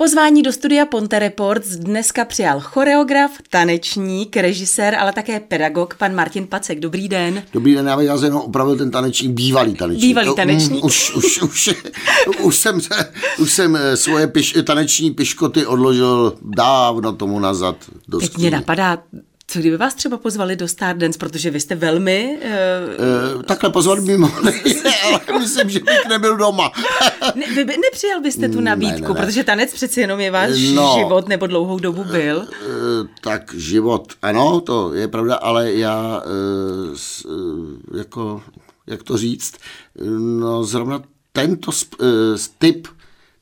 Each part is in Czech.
Pozvání do studia Ponte Reports dneska přijal choreograf, tanečník, režisér, ale také pedagog, pan Martin Pacek. Dobrý den. Dobrý den, já jsem jenom opravil ten tanečník, bývalý tanečník. Bývalý tanečník. Už, už, už, už, jsem, už jsem eh, svoje piš, taneční piškoty odložil dávno tomu nazad. Do Teď mě napadá, co kdyby vás třeba pozvali do Stardance, protože vy jste velmi... Uh... Uh, takhle pozvali by mohli, ale myslím, že bych nebyl doma. ne, vy by, nepřijal byste tu nabídku, ne, ne, ne. protože tanec přeci jenom je váš no, život, nebo dlouhou dobu byl. Uh, tak život, ano, to je pravda, ale já uh, s, uh, jako, jak to říct, no zrovna tento uh, typ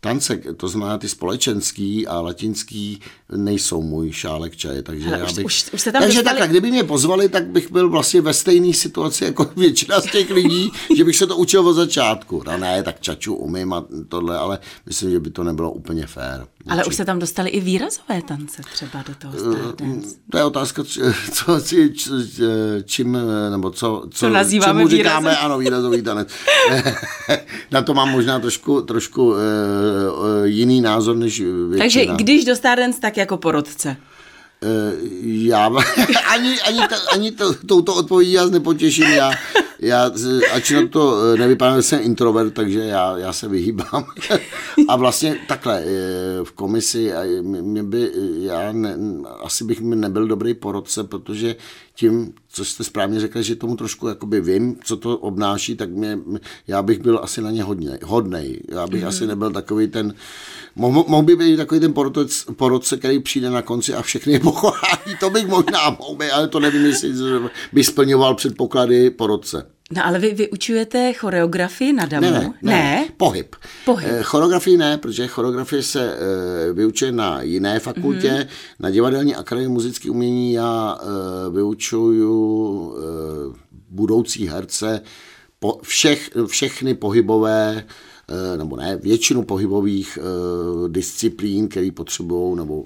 tance, to znamená ty společenský a latinský, nejsou můj šálek čaje, takže Hele, já bych... Už, už se tam takže dostali... takhle, kdyby mě pozvali, tak bych byl vlastně ve stejné situaci jako většina z těch lidí, že bych se to učil od začátku. No ne, tak čaču umím a tohle, ale myslím, že by to nebylo úplně fér. Ale už se tam dostali i výrazové tance třeba do toho eh, Stardance. To je otázka, co, si, čím, nebo co, co, co nazýváme čemu říkáme, výrazový. ano, výrazový tanec. Na to mám možná trošku, trošku uh, jiný názor než většina. Takže když do Stardance, tak jako porodce. Já ani, ani, to, ani to, touto odpovědí já nepotěším. Já, já, ač na to nevypadá, že jsem introvert, takže já, já se vyhýbám. A vlastně takhle, v komisi, mě by, já ne, asi bych nebyl dobrý porodce, protože tím, co jste správně řekli, že tomu trošku jakoby vím, co to obnáší, tak mě, já bych byl asi na ně hodně, hodnej. Já bych mm-hmm. asi nebyl takový ten, mohl, mohl by být takový ten porodce, porodce, který přijde na konci a všechny je pochválí. To bych možná mohl být, ale to nevím, jestli by splňoval předpoklady porodce. No ale vy vyučujete choreografii na damu? Ne, ne, ne, ne. pohyb. pohyb. E, choreografii ne, protože choreografie se e, vyučuje na jiné fakultě, mm-hmm. na divadelní akademii muzické umění já e, vyučuju e, budoucí herce po, všech, všechny pohybové nebo ne, většinu pohybových e, disciplín, které potřebují nebo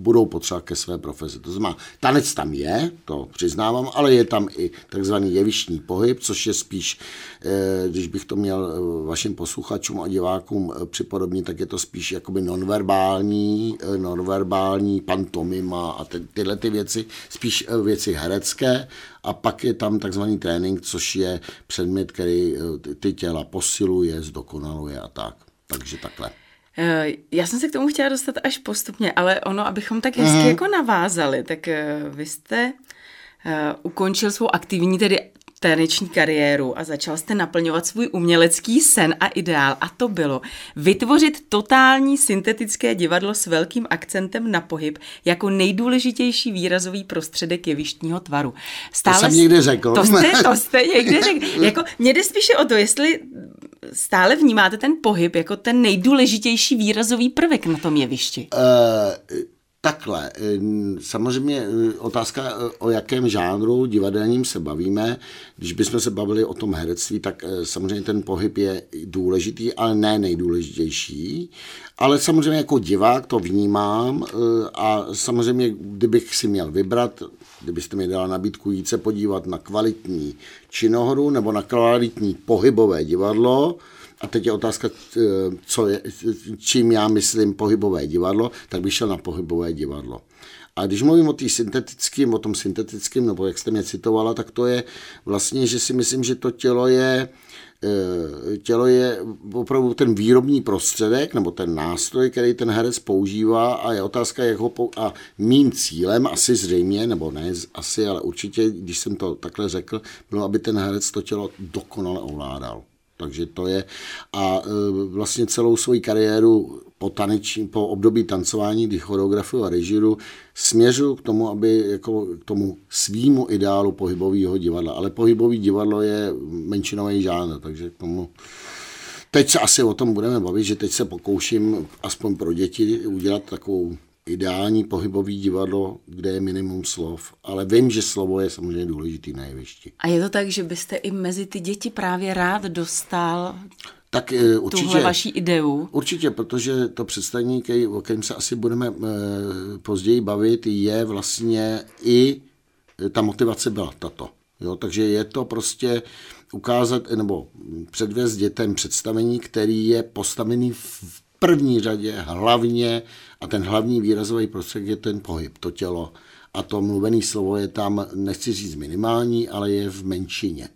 budou potřebovat ke své profesi. To znamená, tanec tam je, to přiznávám, ale je tam i takzvaný jevištní pohyb, což je spíš, eh, když bych to měl eh, vašim posluchačům a divákům eh, připodobnit, tak je to spíš jakoby nonverbální, nonverbální pantomima a ty, tyhle ty věci, spíš věci herecké a pak je tam takzvaný trénink, což je předmět, který ty těla posiluje, zdokonaluje a tak. Takže takhle. Eh, já jsem se k tomu chtěla dostat až postupně, ale ono, abychom tak hezky mm. jako navázali, tak eh, vy jste eh, ukončil svou aktivní, tedy taneční kariéru a začal jste naplňovat svůj umělecký sen a ideál a to bylo vytvořit totální syntetické divadlo s velkým akcentem na pohyb jako nejdůležitější výrazový prostředek jevištního tvaru. Stále to jsem někde řekl. To jste, to jste někde řekl. Jako, mě jde spíše o to, jestli stále vnímáte ten pohyb jako ten nejdůležitější výrazový prvek na tom jevišti. Uh, Takhle, samozřejmě otázka, o jakém žánru divadelním se bavíme. Když bychom se bavili o tom herectví, tak samozřejmě ten pohyb je důležitý, ale ne nejdůležitější. Ale samozřejmě jako divák to vnímám a samozřejmě, kdybych si měl vybrat, kdybyste mi dala nabídku jít se podívat na kvalitní činohru nebo na kvalitní pohybové divadlo, a teď je otázka, co je, čím já myslím pohybové divadlo, tak bych šel na pohybové divadlo. A když mluvím o, syntetickým, o tom syntetickém, nebo jak jste mě citovala, tak to je vlastně, že si myslím, že to tělo je eh, tělo je opravdu ten výrobní prostředek nebo ten nástroj, který ten herec používá a je otázka, jak ho pou... a mým cílem asi zřejmě, nebo ne asi, ale určitě, když jsem to takhle řekl, bylo, aby ten herec to tělo dokonale ovládal. Takže to je a e, vlastně celou svoji kariéru po, taneční, po období tancování, kdy choreografu a režiru, směřu k tomu, aby jako k tomu svýmu ideálu pohybového divadla. Ale pohybový divadlo je menšinový žánr, takže k tomu Teď se asi o tom budeme bavit, že teď se pokouším aspoň pro děti udělat takovou ideální pohybový divadlo, kde je minimum slov, ale vím, že slovo je samozřejmě důležitý na jevišti. A je to tak, že byste i mezi ty děti právě rád dostal tak e, určitě, tuhle vaší ideu? Určitě, protože to představení, o kterém se asi budeme e, později bavit, je vlastně i e, ta motivace byla tato. Jo, takže je to prostě ukázat nebo předvést dětem představení, který je postavený v první řadě hlavně, a ten hlavní výrazový prostředek je ten pohyb, to tělo. A to mluvené slovo je tam, nechci říct minimální, ale je v menšině.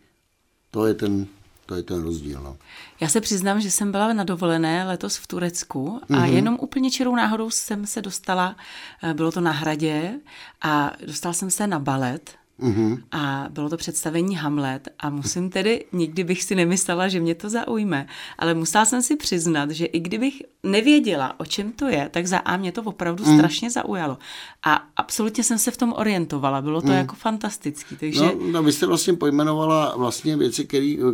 To je ten to je ten rozdíl. No. Já se přiznám, že jsem byla na dovolené letos v Turecku a mm-hmm. jenom úplně čirou náhodou jsem se dostala, eh, bylo to na hradě a dostala jsem se na balet Mm-hmm. A bylo to představení Hamlet a musím tedy, nikdy bych si nemyslela, že mě to zaujme, ale musela jsem si přiznat, že i kdybych nevěděla, o čem to je, tak za A mě to opravdu mm. strašně zaujalo. A absolutně jsem se v tom orientovala, bylo to mm. jako fantastický. Takže... No, no, vy jste vlastně pojmenovala vlastně věci,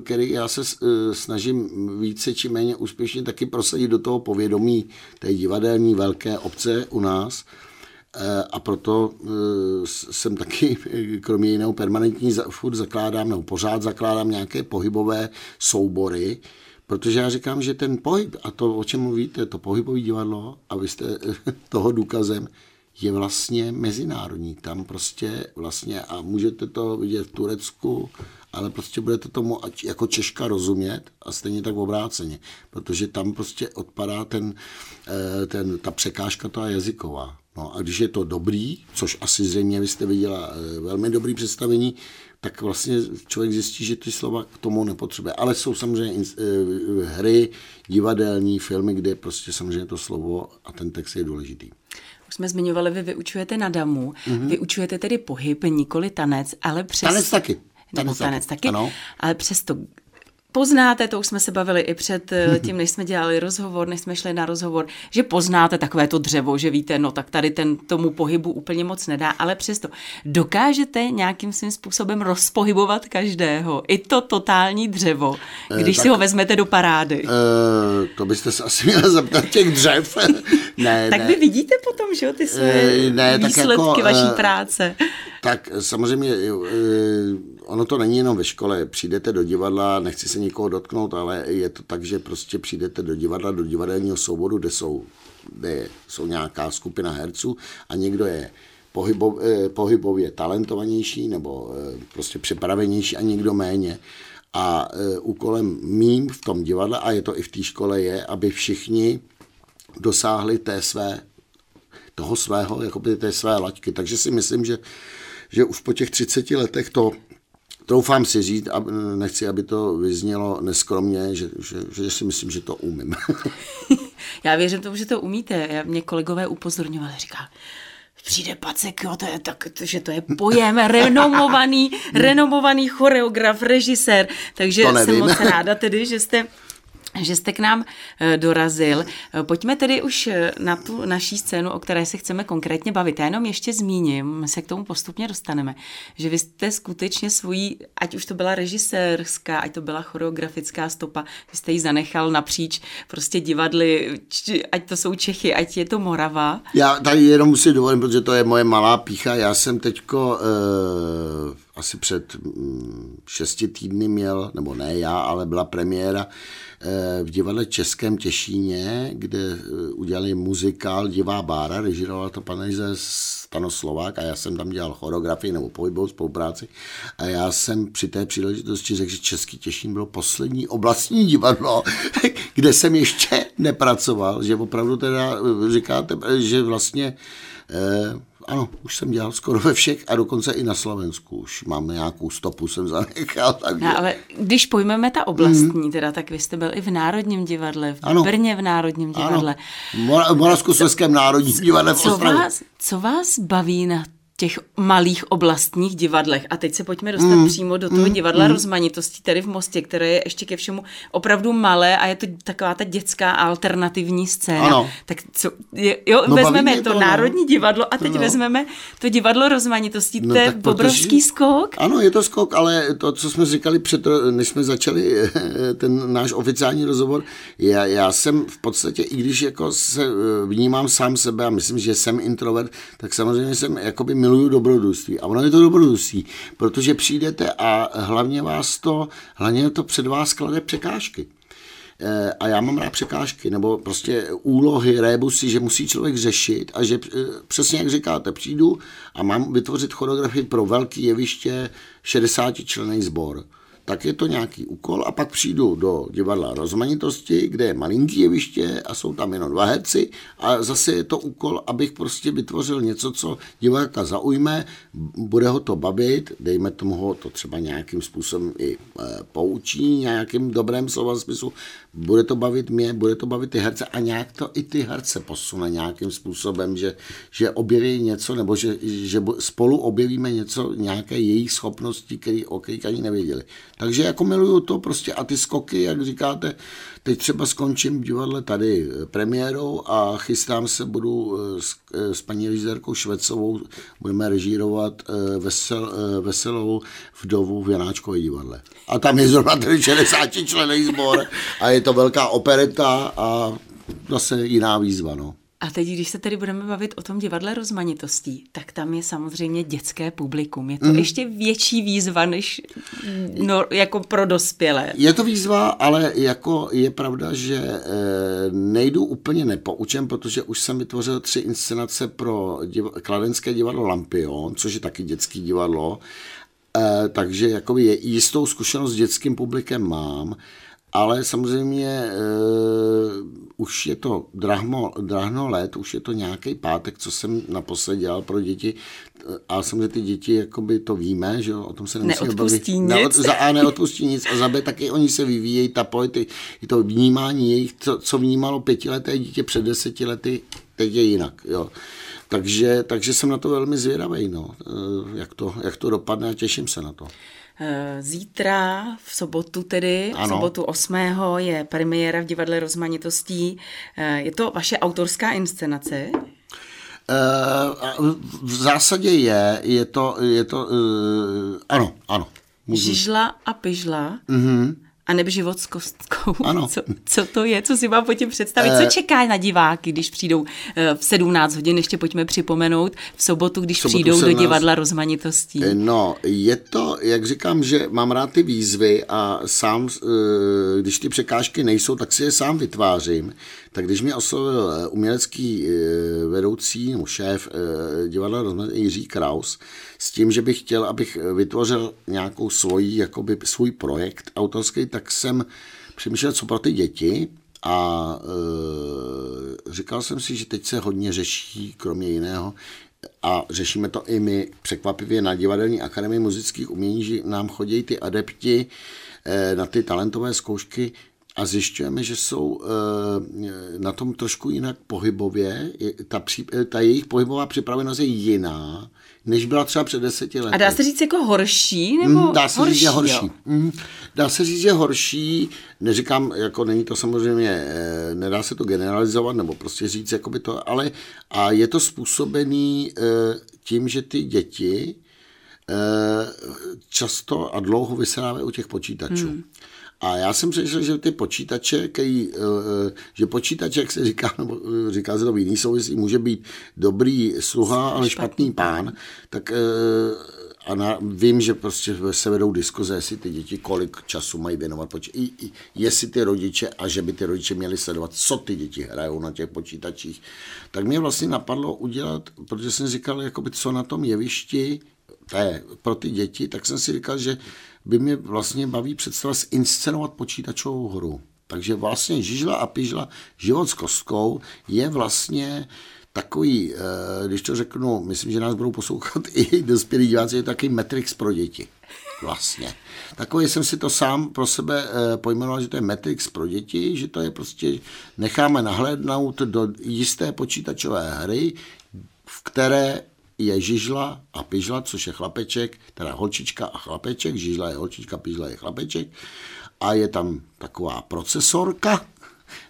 které já se uh, snažím více či méně úspěšně taky prosadit do toho povědomí té divadelní velké obce u nás. Eh, a proto eh, jsem taky, kromě jiného permanentní, furt zakládám, nebo pořád zakládám nějaké pohybové soubory, protože já říkám, že ten pohyb, a to, o čem mluvíte, to pohybové divadlo, a vy jste toho důkazem, je vlastně mezinárodní. Tam prostě vlastně, a můžete to vidět v Turecku, ale prostě budete tomu jako Češka rozumět a stejně tak obráceně, protože tam prostě odpadá ten, eh, ten, ta překážka ta jazyková. No a když je to dobrý, což asi zřejmě vy jste viděla eh, velmi dobrý představení, tak vlastně člověk zjistí, že ty slova k tomu nepotřebuje. Ale jsou samozřejmě eh, hry, divadelní filmy, kde prostě samozřejmě to slovo a ten text je důležitý. Už jsme zmiňovali, vy vyučujete na damu, mm-hmm. vyučujete tedy pohyb, nikoli tanec, ale přes... Tanec taky. Tanec, tanec taky, taky ano. ale přesto poznáte, to už jsme se bavili i před eh, tím, než jsme dělali rozhovor, než jsme šli na rozhovor, že poznáte takové to dřevo, že víte, no tak tady ten tomu pohybu úplně moc nedá, ale přesto dokážete nějakým svým způsobem rozpohybovat každého, i to totální dřevo, eh, když e, tak, si ho vezmete do parády. E, to byste se asi měli zeptat těch dřev. ne, tak ne. vy vidíte potom, že jo, ty své e, ne, výsledky tak jako, vaší práce. Tak samozřejmě ono to není jenom ve škole. Přijdete do divadla, nechci se nikoho dotknout, ale je to tak, že prostě přijdete do divadla, do divadelního souboru, kde jsou, kde jsou nějaká skupina herců a někdo je pohybov, eh, pohybově talentovanější nebo eh, prostě připravenější a někdo méně. A eh, úkolem mým v tom divadle, a je to i v té škole, je, aby všichni dosáhli té své, toho svého, jakoby té své laťky. Takže si myslím, že, že už po těch 30 letech to troufám si říct, a nechci, aby to vyznělo neskromně, že, že, že si myslím, že to umím. Já věřím tomu, že to umíte. Já, mě kolegové upozorňovali, říká, přijde Pacek, jo, to je tak, že to je pojem, renomovaný, renomovaný choreograf, režisér, takže jsem moc ráda tedy, že jste že jste k nám eh, dorazil. Eh, pojďme tedy už eh, na tu naší scénu, o které se chceme konkrétně bavit. Já jenom ještě zmíním, se k tomu postupně dostaneme, že vy jste skutečně svojí, ať už to byla režisérská, ať to byla choreografická stopa, vy jste ji zanechal napříč prostě divadly, ať to jsou Čechy, ať je to Morava. Já tady jenom musím dovolit, protože to je moje malá pícha. Já jsem teďko uh, asi před um, šesti týdny měl, nebo ne já, ale byla premiéra v divadle Českém Těšíně, kde eh, udělali muzikál Divá bára, režiroval to pan ze Stanoslovák a já jsem tam dělal choreografii nebo pohybovou spolupráci. A já jsem při té příležitosti řekl, že Český Těšín bylo poslední oblastní divadlo, kde jsem ještě nepracoval, že opravdu teda eh, říkáte, že vlastně eh, ano, už jsem dělal skoro ve všech a dokonce i na Slovensku už mám nějakou stopu, jsem zanechal. Takže... No, ale když pojmeme ta oblastní, mm. teda, tak vy jste byl i v Národním divadle, v ano. Brně v Národním divadle. Ano. V Moravskoslezském národním divadle v co vás, co vás baví na těch malých oblastních divadlech. A teď se pojďme dostat mm. přímo do toho mm. divadla mm. rozmanitosti, tady v Mostě, které je ještě ke všemu opravdu malé a je to taková ta dětská alternativní scéna. Ano. Tak co, jo, no, vezmeme to, to no. Národní divadlo a teď no. vezmeme to divadlo rozmanitosti, no, to je obrovský protože, skok. Ano, je to skok, ale to, co jsme říkali před, než jsme začali ten náš oficiální rozhovor, já, já jsem v podstatě, i když jako se eh, vnímám sám sebe a myslím, že jsem introvert, tak samozřejmě jsem jakoby miluju dobrodružství. A ono je to dobrodružství, protože přijdete a hlavně vás to, hlavně to před vás klade překážky. Eh, a já mám rád překážky, nebo prostě úlohy, rébusy, že musí člověk řešit a že eh, přesně jak říkáte, přijdu a mám vytvořit choreografii pro velký jeviště 60 člený sbor tak je to nějaký úkol a pak přijdu do divadla rozmanitosti, kde je malinký jeviště a jsou tam jenom dva herci a zase je to úkol, abych prostě vytvořil něco, co diváka zaujme, bude ho to bavit, dejme tomu ho to třeba nějakým způsobem i e, poučí, nějakým dobrém slova smyslu, bude to bavit mě, bude to bavit ty herce a nějak to i ty herce posune nějakým způsobem, že, že objeví něco, nebo že, že spolu objevíme něco, nějaké jejich schopnosti, které o kterých ani nevěděli. Takže jako miluju to prostě a ty skoky, jak říkáte, teď třeba skončím v divadle tady premiérou a chystám se, budu eh, s, eh, s paní režisérkou Švecovou, budeme režírovat eh, vesel, veselou vdovu v Janáčkové divadle. A tam je zrovna ten 60 člený sbor a je to velká opereta a zase jiná výzva. No. A teď, když se tedy budeme bavit o tom divadle rozmanitostí, tak tam je samozřejmě dětské publikum. Je to mm. ještě větší výzva, než no, jako pro dospělé. Je to výzva, ale jako je pravda, že e, nejdu úplně nepoučen, protože už jsem vytvořil tři inscenace pro div- kladenské divadlo Lampion, což je taky dětské divadlo. E, takže jakoby je, jistou zkušenost s dětským publikem mám ale samozřejmě uh, už je to drahmo, drahno let, už je to nějaký pátek, co jsem naposled dělal pro děti a samozřejmě ty děti jakoby to víme, že o tom se neodpustí bavit. Neod, za A neodpustí nic a za B taky oni se vyvíjejí, ta polity, to vnímání jejich, co, co vnímalo pětileté dítě před deseti lety, teď je jinak. Jo. Takže, takže jsem na to velmi zvědavý, no, eh, jak, to, jak to dopadne a těším se na to. Eh, zítra, v sobotu tedy, ano. v sobotu 8. je premiéra v divadle rozmanitostí. Eh, je to vaše autorská inscenace? Uh, v zásadě je, je to, je to ano, ano. Můžu. Žižla a pyžla. Uh-huh a neb život s kostkou. Ano. Co, co to je? Co si mám po tím představit? Co eh, čeká na diváky, když přijdou eh, v 17 hodin, ještě pojďme připomenout, v sobotu, když v sobotu přijdou 17... do divadla rozmanitostí? Eh, no, je to, jak říkám, že mám rád ty výzvy a sám, když ty překážky nejsou, tak si je sám vytvářím. Tak když mě oslovil umělecký vedoucí nebo šéf divadla rozmanitostí Jiří Kraus, s tím, že bych chtěl, abych vytvořil nějakou svoji, jakoby svůj projekt autorský, tak jsem přemýšlel, co pro ty děti a e, říkal jsem si, že teď se hodně řeší, kromě jiného, a řešíme to i my překvapivě na Divadelní akademii muzických umění, že nám chodí ty adepti e, na ty talentové zkoušky a zjišťujeme, že jsou e, na tom trošku jinak pohybově. Ta, pří, ta jejich pohybová připravenost je jiná než byla třeba před deseti lety. A dá se říct jako horší? Nebo mm, dá se horší, říct, že horší. Mm, dá se říct, že horší. Neříkám, jako není to samozřejmě, eh, nedá se to generalizovat, nebo prostě říct, jako by to, ale a je to způsobený eh, tím, že ty děti eh, často a dlouho vysedávají u těch počítačů. Hmm. A já jsem přešel, že ty počítače, který, eh, eh, že počítač, jak se říká, nebo eh, říká se to v jiný souvisí, může být dobrý sluha, ale špatný pán, tak a na, vím, že prostě se vedou diskuze, jestli ty děti kolik času mají věnovat počítači, jestli ty rodiče a že by ty rodiče měli sledovat, co ty děti hrajou na těch počítačích. Tak mě vlastně napadlo udělat, protože jsem říkal, jakoby, co na tom jevišti, to je pro ty děti, tak jsem si říkal, že by mě vlastně baví představa zinscenovat počítačovou hru. Takže vlastně Žižla a Pižla, život s kostkou, je vlastně takový, eh, když to řeknu, myslím, že nás budou poslouchat i dospělí diváci, je takový Matrix pro děti. Vlastně. Takový jsem si to sám pro sebe eh, pojmenoval, že to je Matrix pro děti, že to je prostě, necháme nahlédnout do jisté počítačové hry, v které je žižla a pižla, což je chlapeček, teda holčička a chlapeček, žižla je holčička, pižla je chlapeček a je tam taková procesorka,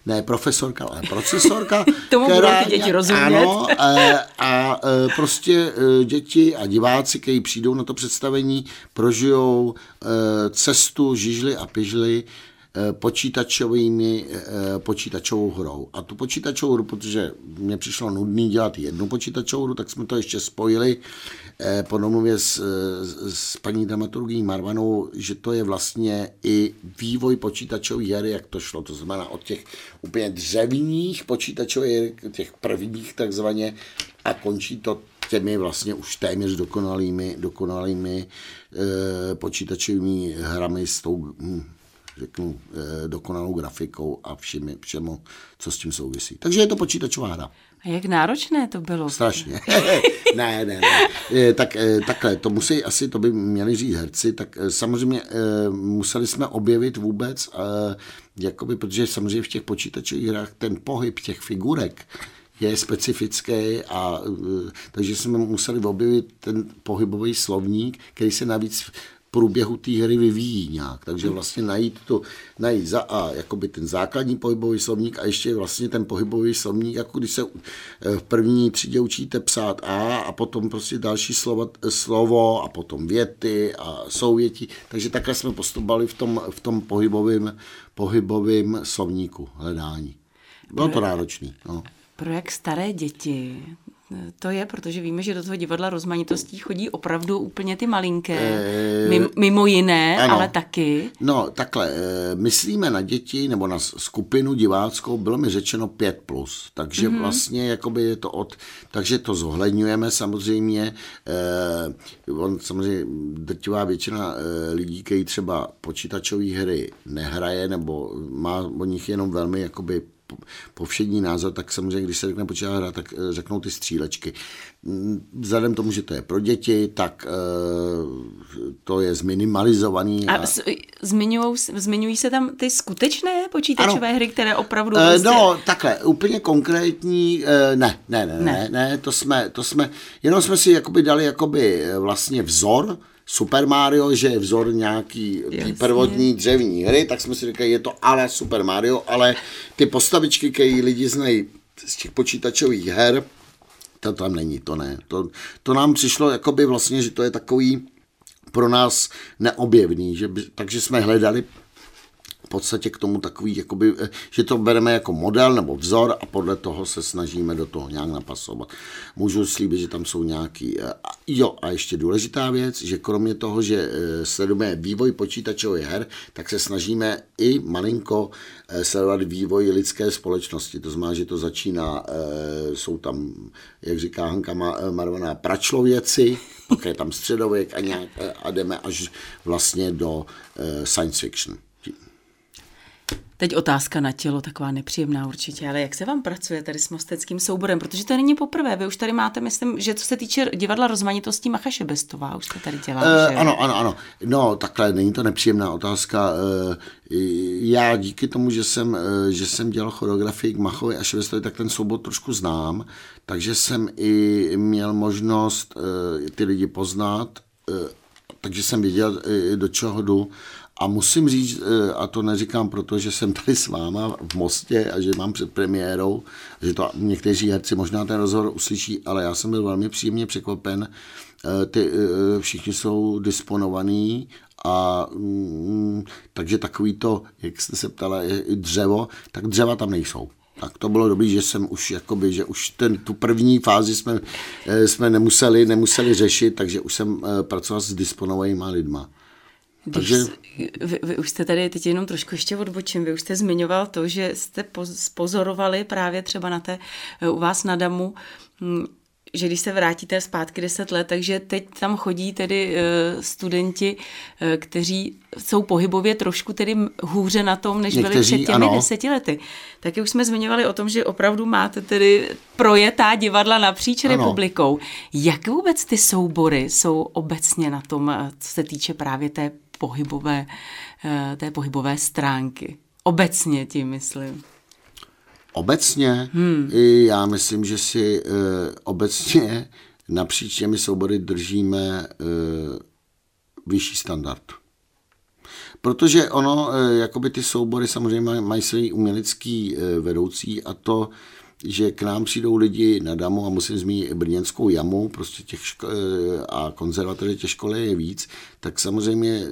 ne profesorka, ale procesorka. Tomu která, budou ty děti rozumět. Ano, a, a e, prostě e, děti a diváci, kteří přijdou na to představení, prožijou e, cestu žižly a pižly počítačovými, eh, počítačovou hrou. A tu počítačovou hru, protože mě přišlo nudný dělat jednu počítačovou hru, tak jsme to ještě spojili eh, po domluvě s, s paní dramaturgí Marvanou, že to je vlastně i vývoj počítačové hry, jak to šlo. To znamená od těch úplně dřevních počítačových, těch prvních takzvaně, a končí to těmi vlastně už téměř dokonalými, dokonalými e, počítačovými hrami s tou hm, řeknu, e, dokonalou grafikou a všemi, všemu, co s tím souvisí. Takže je to počítačová hra. A jak náročné to bylo? Strašně. ne, ne, ne. Tak, takhle, to musí asi, to by měli říct herci, tak samozřejmě museli jsme objevit vůbec, jakoby, protože samozřejmě v těch počítačových hrách ten pohyb těch figurek je specifický a takže jsme museli objevit ten pohybový slovník, který se navíc průběhu té hry vyvíjí nějak. Takže vlastně najít, to, najít za A jakoby ten základní pohybový slovník a ještě vlastně ten pohybový slovník, jako když se eh, v první třídě učíte psát A a potom prostě další slovo, slovo a potom věty a souvětí. Takže takhle jsme postupovali v tom, v tom pohybovém, pohybovém slovníku hledání. Bylo to náročné. No. Pro jak staré děti to je, protože víme, že do toho divadla rozmanitostí chodí opravdu úplně ty malinké, e, mimo jiné, ano. ale taky. No, takhle, eh, myslíme na děti nebo na skupinu diváckou, bylo mi řečeno 5+, plus, takže mm-hmm. vlastně jakoby je to od, takže to zohledňujeme samozřejmě, eh, on samozřejmě drtivá většina eh, lidí, kteří třeba počítačové hry nehraje nebo má o nich jenom velmi jakoby povšední názor, tak samozřejmě, když se řekne počítačová hra, tak eh, řeknou ty střílečky. Mm, vzhledem tomu, že to je pro děti, tak eh, to je zminimalizovaný. A, a... Zmiňují, se tam ty skutečné počítačové ano. hry, které opravdu... Uh, prostě... No, takhle, úplně konkrétní, ne, ne, ne, ne, ne, to jsme, to jsme, jenom jsme si jakoby dali jakoby vlastně vzor, Super Mario, že je vzor nějaký Jasně. prvotní dřevní hry, tak jsme si říkali, je to ale Super Mario, ale ty postavičky, které lidi znají z těch počítačových her, to tam není, to ne. To, to nám přišlo jakoby vlastně, že to je takový pro nás neobjevný, že by, takže jsme hledali podstatě k tomu takový, jakoby, eh, že to bereme jako model nebo vzor a podle toho se snažíme do toho nějak napasovat. Můžu slíbit, že tam jsou nějaký... Eh, jo, a ještě důležitá věc, že kromě toho, že eh, sledujeme vývoj počítačových her, tak se snažíme i malinko sledovat vývoj lidské společnosti. To znamená, že to začíná, jsou tam, jak říká Hanka Marvaná, pračlověci, pak je tam středověk a, nějak, a jdeme až vlastně do science fiction. Teď otázka na tělo, taková nepříjemná určitě, ale jak se vám pracuje tady s mosteckým souborem? Protože to není poprvé. Vy už tady máte, myslím, že co se týče divadla rozmanitostí Macha Šebestová, už jste tady dělal. Uh, ano, ano, ano. No, takhle, není to nepříjemná otázka. Uh, já díky tomu, že jsem, uh, že jsem dělal choreografii k Machovi a Šebestovi, tak ten soubor trošku znám, takže jsem i měl možnost uh, ty lidi poznat, uh, takže jsem viděl, do čeho jdu a musím říct, eh, a to neříkám proto, že jsem tady s váma v Mostě a že mám před premiérou, že to někteří herci možná ten rozhovor uslyší, ale já jsem byl velmi příjemně překvapen. Eh, ty, eh, všichni jsou disponovaní a mm, takže takový to, jak jste se ptala, je dřevo, tak dřeva tam nejsou. Tak to bylo dobré, že jsem už jakoby, že už ten, tu první fázi jsme, jsme nemuseli, nemuseli řešit, takže už jsem pracoval s disponovanýma lidma. Když, Takže... vy, vy už jste tady, teď jenom trošku ještě odbočím, vy už jste zmiňoval to, že jste pozorovali právě třeba na té, eh, u vás na Damu, hm, že když se vrátíte zpátky 10 let, takže teď tam chodí tedy uh, studenti, uh, kteří jsou pohybově trošku tedy hůře na tom, než Někteří, byli před těmi ano. deseti lety. Taky už jsme zmiňovali o tom, že opravdu máte tedy projetá divadla napříč ano. republikou. Jak vůbec ty soubory jsou obecně na tom, co se týče právě té pohybové, uh, té pohybové stránky? Obecně tím myslím. Obecně, hmm. já myslím, že si uh, obecně napříč těmi soubory držíme uh, vyšší standard. Protože ono, uh, jakoby ty soubory samozřejmě mají svý umělecký uh, vedoucí a to, že k nám přijdou lidi na damu a musím zmínit brněnskou jamu, prostě těch ško- a konzervatoře těch škol je víc, tak samozřejmě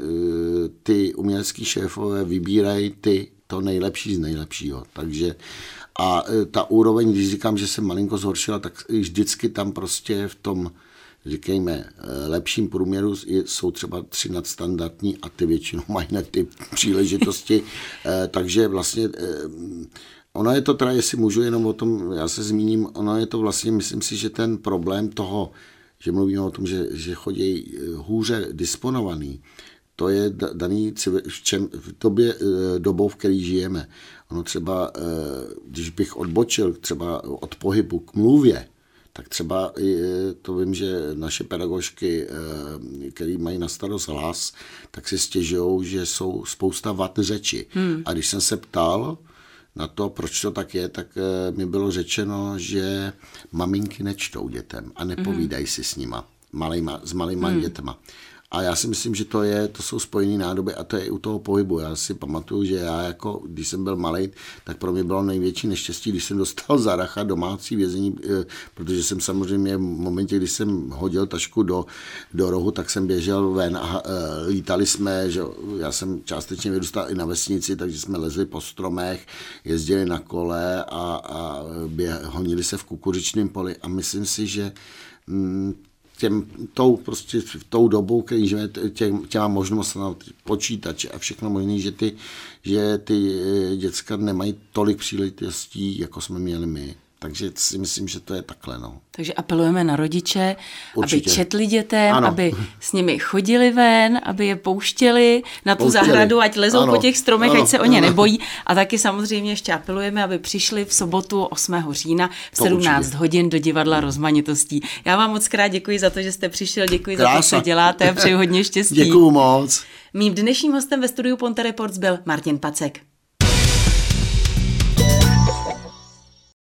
ty umělecký šéfové vybírají ty to nejlepší z nejlepšího. Takže a e, ta úroveň, když říkám, že se malinko zhoršila, tak vždycky tam prostě v tom, říkejme, lepším průměru jsou třeba tři nadstandardní a ty většinou mají na ty příležitosti. Takže vlastně Ono je to teda, jestli můžu jenom o tom, já se zmíním, ono je to vlastně, myslím si, že ten problém toho, že mluvíme o tom, že, že chodí eh, hůře disponovaný, to je daný v, čem, v době, eh, dobou, v které žijeme. Ono třeba, eh, když bych odbočil třeba od pohybu k mluvě, tak třeba to vím, že naše pedagožky, které mají na starost hlas, tak si stěžují, že jsou spousta vat řeči. Hmm. A když jsem se ptal, na to, proč to tak je, tak eh, mi bylo řečeno, že maminky nečtou dětem a nepovídají mm. si s nima, malýma, s malýma mm. dětma. A já si myslím, že to je, to jsou spojené nádoby a to je i u toho pohybu. Já si pamatuju, že já jako, když jsem byl malý, tak pro mě bylo největší neštěstí, když jsem dostal zaracha domácí vězení, eh, protože jsem samozřejmě v momentě, kdy jsem hodil tašku do, do rohu, tak jsem běžel ven a eh, lítali jsme, že já jsem částečně vyrůstal i na vesnici, takže jsme lezli po stromech, jezdili na kole a, a běh, honili se v kukuřičném poli a myslím si, že mm, těm, tou, prostě v tou dobou, který žijeme, těm, těma možnostmi počítače a všechno možné, že ty, že ty eh, děcka nemají tolik příležitostí, jako jsme měli my. Takže si myslím, že to je takhle. No. Takže apelujeme na rodiče, Určitě. aby četli dětem, ano. aby s nimi chodili ven, aby je pouštěli na tu pouštěli. zahradu, ať lezou ano. po těch stromech, ano. ať se o ně ano. nebojí. A taky samozřejmě ještě apelujeme, aby přišli v sobotu 8. října v to 17 určitě. hodin do divadla rozmanitostí. Já vám moc krát děkuji za to, že jste přišel, děkuji Krása. za to, co děláte a přeji hodně štěstí. Děkuji moc. Mým dnešním hostem ve studiu Ponte Reports byl Martin Pacek.